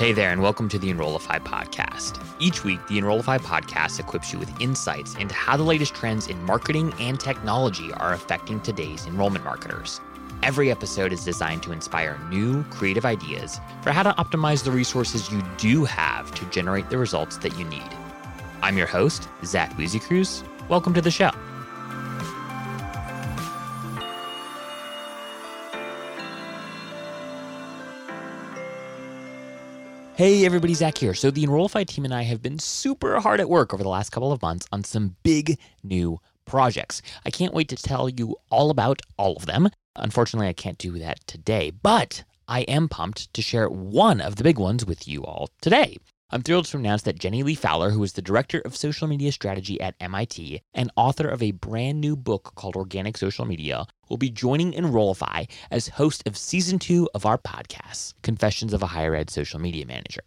Hey there, and welcome to the Enrollify podcast. Each week, the Enrollify podcast equips you with insights into how the latest trends in marketing and technology are affecting today's enrollment marketers. Every episode is designed to inspire new, creative ideas for how to optimize the resources you do have to generate the results that you need. I'm your host, Zach Busekrus. Welcome to the show. Hey everybody, Zach here. So the Enrollify team and I have been super hard at work over the last couple of months on some big new projects. I can't wait to tell you all about all of them. Unfortunately, I can't do that today, but I am pumped to share one of the big ones with you all today. I'm thrilled to announce that Jenny Li Fowler, who is the director of social media strategy at MIT and author of a brand new book called Organic Social Media, will be joining Enrollify as host of season two of our podcast, Confessions of a Higher Ed Social Media Manager.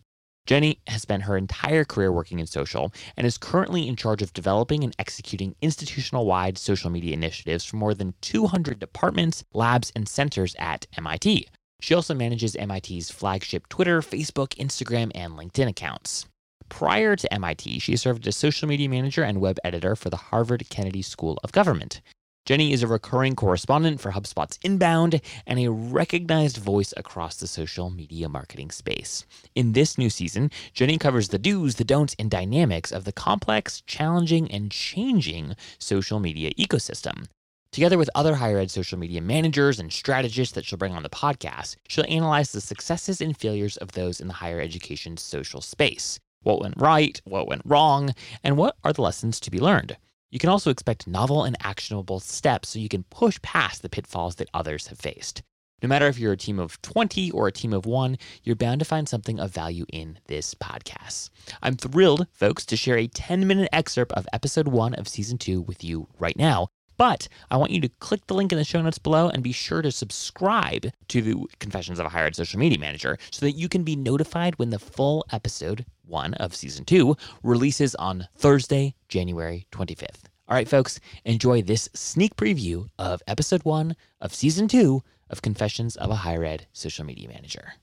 Jenny has spent her entire career working in social and is currently in charge of developing and executing institutional wide social media initiatives for more than 200 departments, labs, and centers at MIT. She also manages MIT's flagship Twitter, Facebook, Instagram, and LinkedIn accounts. Prior to MIT, she served as social media manager and web editor for the Harvard Kennedy School of Government. Jenny is a recurring correspondent for HubSpot's Inbound and a recognized voice across the social media marketing space. In this new season, Jenny covers the do's, the don'ts, and dynamics of the complex, challenging, and changing social media ecosystem. Together with other higher ed social media managers and strategists that she'll bring on the podcast, she'll analyze the successes and failures of those in the higher education social space. What went right, what went wrong, and what are the lessons to be learned. You can also expect novel and actionable steps so you can push past the pitfalls that others have faced. No matter if you're a team of 20 or a team of one, you're bound to find something of value in this podcast. I'm thrilled, folks, to share a 10 minute excerpt of episode one of season two with you right now. But I want you to click the link in the show notes below and be sure to subscribe to the Confessions of a Higher Ed Social Media Manager so that you can be notified when the full episode one of season two releases on Thursday, January 25th. All right, folks, enjoy this sneak preview of episode one of season two of Confessions of a Higher Ed Social Media Manager.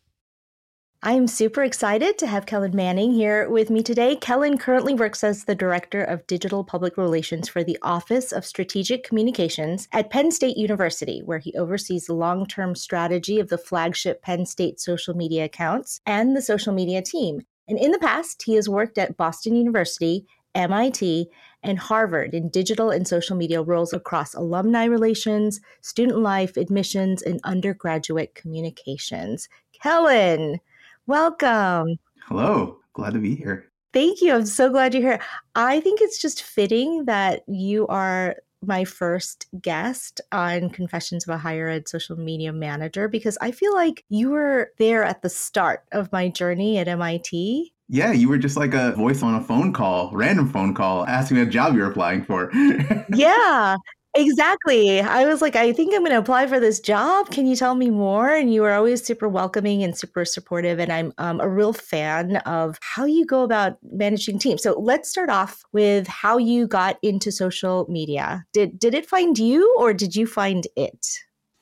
I'm super excited to have Kellen Manning here with me today. Kellen currently works as the Director of Digital Public Relations for the Office of Strategic Communications at Penn State University, where he oversees the long term strategy of the flagship Penn State social media accounts and the social media team. And in the past, he has worked at Boston University, MIT, and Harvard in digital and social media roles across alumni relations, student life, admissions, and undergraduate communications. Kellen, Welcome. Hello. Glad to be here. Thank you. I'm so glad you're here. I think it's just fitting that you are my first guest on Confessions of a Higher Ed Social Media Manager because I feel like you were there at the start of my journey at MIT. Yeah, you were just like a voice on a phone call, random phone call, asking a job you're applying for. yeah. Exactly. I was like, I think I'm going to apply for this job. Can you tell me more? And you were always super welcoming and super supportive. And I'm um, a real fan of how you go about managing teams. So let's start off with how you got into social media. Did did it find you, or did you find it?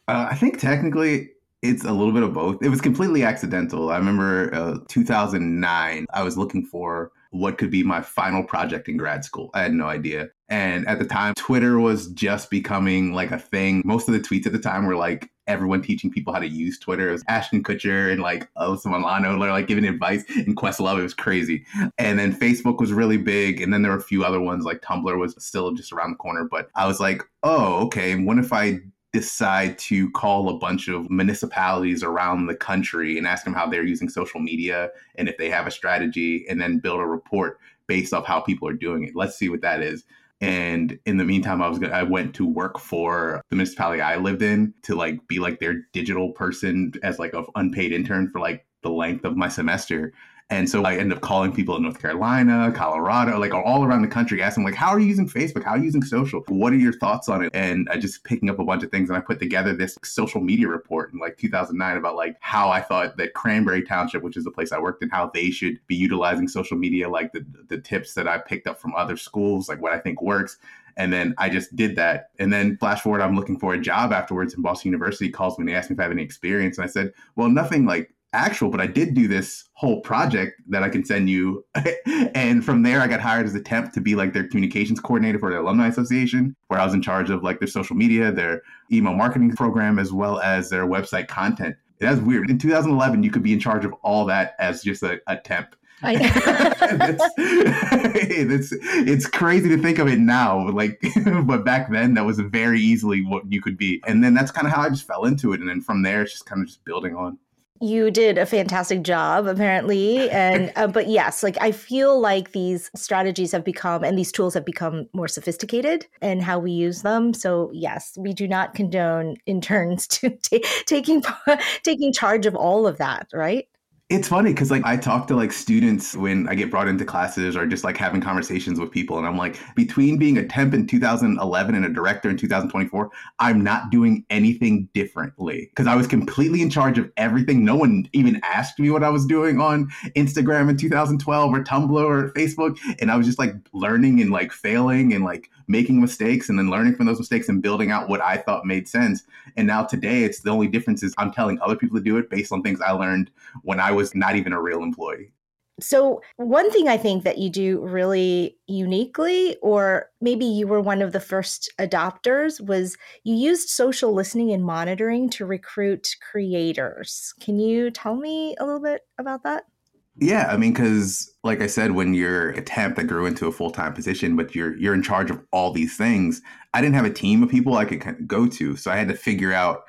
Uh, I think technically it's a little bit of both. It was completely accidental. I remember uh, 2009. I was looking for what could be my final project in grad school. I had no idea. And at the time, Twitter was just becoming like a thing. Most of the tweets at the time were like everyone teaching people how to use Twitter. It was Ashton Kutcher and like oh, Alyssa Milano like giving advice and Questlove. It was crazy. And then Facebook was really big. And then there were a few other ones like Tumblr was still just around the corner. But I was like, oh, okay. What if I decide to call a bunch of municipalities around the country and ask them how they're using social media and if they have a strategy and then build a report based off how people are doing it. Let's see what that is. And in the meantime, I was gonna, I went to work for the municipality I lived in to like be like their digital person as like an unpaid intern for like the length of my semester. And so I end up calling people in North Carolina, Colorado, like all around the country, asking like, how are you using Facebook? How are you using social? What are your thoughts on it? And I just picking up a bunch of things and I put together this social media report in like 2009 about like how I thought that Cranberry Township, which is the place I worked in, how they should be utilizing social media, like the, the tips that I picked up from other schools, like what I think works. And then I just did that. And then flash forward, I'm looking for a job afterwards, and Boston University calls me and they ask me if I have any experience. And I said, well, nothing like actual, but I did do this whole project that I can send you. and from there, I got hired as a temp to be like their communications coordinator for the Alumni Association, where I was in charge of like their social media, their email marketing program, as well as their website content. That's weird. In 2011, you could be in charge of all that as just a, a temp. it's, it's, it's crazy to think of it now, like, but back then that was very easily what you could be. And then that's kind of how I just fell into it. And then from there, it's just kind of just building on you did a fantastic job apparently and uh, but yes like i feel like these strategies have become and these tools have become more sophisticated and how we use them. So yes we do not condone interns to t- taking taking charge of all of that right it's funny because like I talk to like students when I get brought into classes or just like having conversations with people, and I'm like, between being a temp in 2011 and a director in 2024, I'm not doing anything differently because I was completely in charge of everything. No one even asked me what I was doing on Instagram in 2012 or Tumblr or Facebook, and I was just like learning and like failing and like making mistakes and then learning from those mistakes and building out what I thought made sense. And now today, it's the only difference is I'm telling other people to do it based on things I learned when I was not even a real employee. So, one thing I think that you do really uniquely, or maybe you were one of the first adopters, was you used social listening and monitoring to recruit creators. Can you tell me a little bit about that? Yeah, I mean, because like I said, when you're a temp that grew into a full time position, but you're you're in charge of all these things, I didn't have a team of people I could go to, so I had to figure out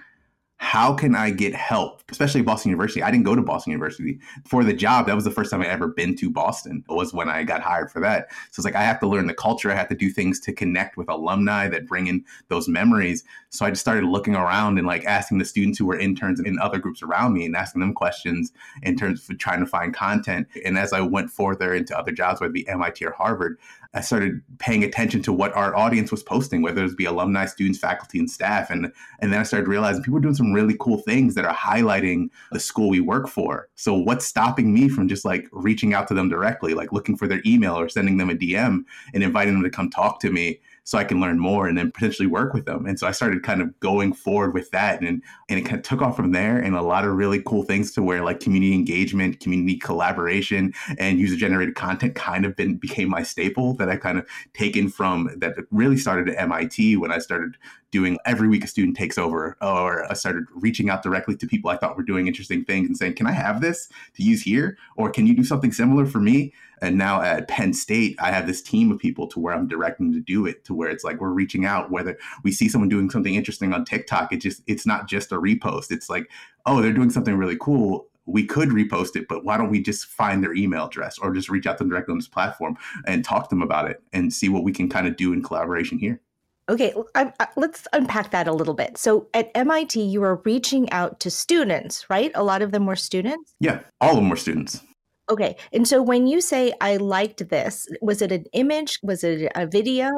how can I get help, especially Boston University? I didn't go to Boston University for the job. That was the first time I ever been to Boston. It was when I got hired for that. So it's like I have to learn the culture. I have to do things to connect with alumni that bring in those memories. So I just started looking around and like asking the students who were interns in other groups around me and asking them questions in terms of trying to find content. And as I went further into other jobs, whether it be MIT or Harvard, I started paying attention to what our audience was posting, whether it be alumni, students, faculty, and staff. And, and then I started realizing people were doing some really cool things that are highlighting the school we work for. So what's stopping me from just like reaching out to them directly, like looking for their email or sending them a DM and inviting them to come talk to me so I can learn more and then potentially work with them. And so I started kind of going forward with that and and it kind of took off from there and a lot of really cool things to where like community engagement, community collaboration and user generated content kind of been became my staple that I kind of taken from that really started at MIT when I started doing every week a student takes over or I started reaching out directly to people I thought were doing interesting things and saying, "Can I have this to use here or can you do something similar for me?" And now at Penn State, I have this team of people to where I'm directing to do it, to where it's like we're reaching out. Whether we see someone doing something interesting on TikTok, it just it's not just a repost. It's like, oh, they're doing something really cool. We could repost it, but why don't we just find their email address or just reach out to them directly on this platform and talk to them about it and see what we can kind of do in collaboration here. Okay, I, I, uh, let's unpack that a little bit. So at MIT, you were reaching out to students, right? A lot of them were students? Yeah, all of them were students. Okay. And so when you say I liked this, was it an image? Was it a video?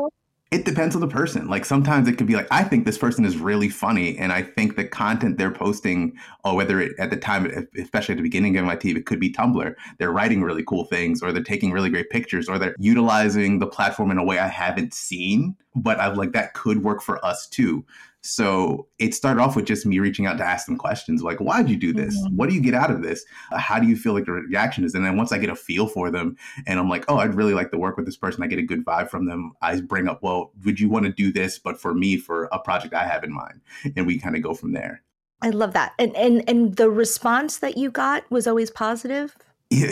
It depends on the person. Like sometimes it could be like, I think this person is really funny. And I think the content they're posting, or whether it at the time, especially at the beginning of my team, it could be Tumblr. They're writing really cool things, or they're taking really great pictures, or they're utilizing the platform in a way I haven't seen. But I'm like, that could work for us too. So it started off with just me reaching out to ask them questions like, why'd you do this? Mm-hmm. What do you get out of this? Uh, how do you feel like the reaction is? And then once I get a feel for them and I'm like, oh, I'd really like to work with this person, I get a good vibe from them, I bring up, well, would you want to do this, but for me, for a project I have in mind? And we kind of go from there. I love that. And and and the response that you got was always positive.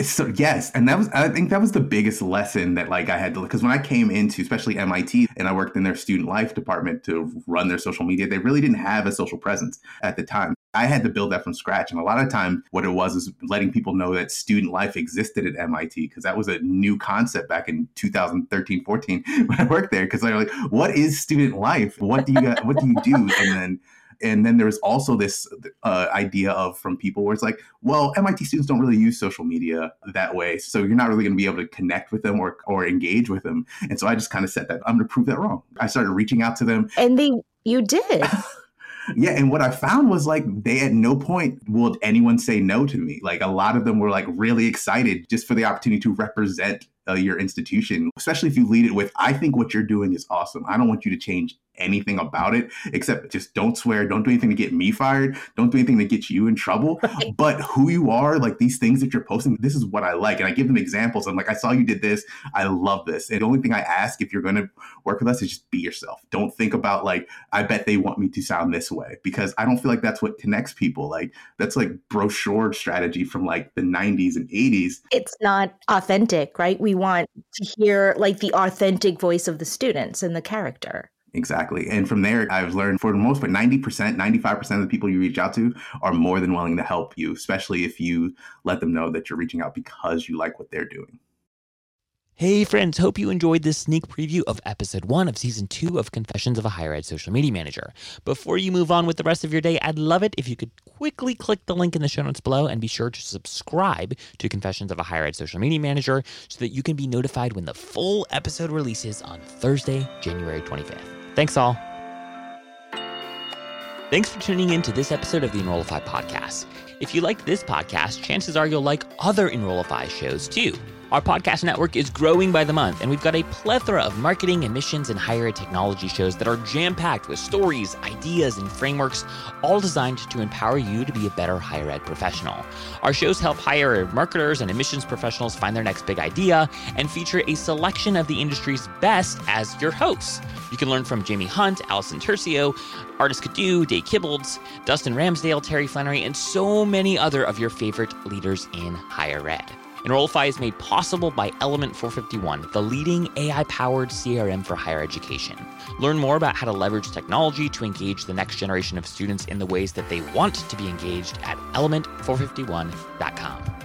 So yes, and that was I think that was the biggest lesson that like I had to because when I came into especially MIT and I worked in their student life department to run their social media, they really didn't have a social presence at the time. I had to build that from scratch, and a lot of time what it was is letting people know that student life existed at MIT because that was a new concept back in 2013, 14 when I worked there. Because they're like, "What is student life? What do you what do you do?" And then and then there's also this uh, idea of from people where it's like, well, MIT students don't really use social media that way, so you're not really going to be able to connect with them or or engage with them. And so I just kind of said that I'm going to prove that wrong. I started reaching out to them, and they you did. yeah, and what I found was like they at no point would anyone say no to me. Like a lot of them were like really excited just for the opportunity to represent uh, your institution, especially if you lead it with, I think what you're doing is awesome. I don't want you to change anything about it except just don't swear, don't do anything to get me fired, don't do anything to get you in trouble. Right. But who you are, like these things that you're posting, this is what I like. And I give them examples. I'm like, I saw you did this. I love this. And the only thing I ask if you're going to work with us is just be yourself. Don't think about like, I bet they want me to sound this way because I don't feel like that's what connects people. Like that's like brochure strategy from like the 90s and 80s. It's not authentic, right? We want to hear like the authentic voice of the students and the character. Exactly. And from there, I've learned for the most part, 90%, 95% of the people you reach out to are more than willing to help you, especially if you let them know that you're reaching out because you like what they're doing. Hey, friends, hope you enjoyed this sneak preview of episode one of season two of Confessions of a Higher Ed Social Media Manager. Before you move on with the rest of your day, I'd love it if you could quickly click the link in the show notes below and be sure to subscribe to Confessions of a Higher Ed Social Media Manager so that you can be notified when the full episode releases on Thursday, January 25th. Thanks, all. Thanks for tuning in to this episode of the Enrollify podcast. If you liked this podcast, chances are you'll like other Enrollify shows too. Our podcast network is growing by the month, and we've got a plethora of marketing, admissions, and higher ed technology shows that are jam packed with stories, ideas, and frameworks, all designed to empower you to be a better higher ed professional. Our shows help higher ed marketers and admissions professionals find their next big idea and feature a selection of the industry's best as your hosts. You can learn from Jaime Hunt, Allison Turcio, Ardis Kadiu, Dave Kibbles, Dustin Ramsdell, Terry Flannery, and so many other of your favorite leaders in higher ed. Enrollify is made possible by Element 451, the leading AI powered CRM for higher education. Learn more about how to leverage technology to engage the next generation of students in the ways that they want to be engaged at element451.com.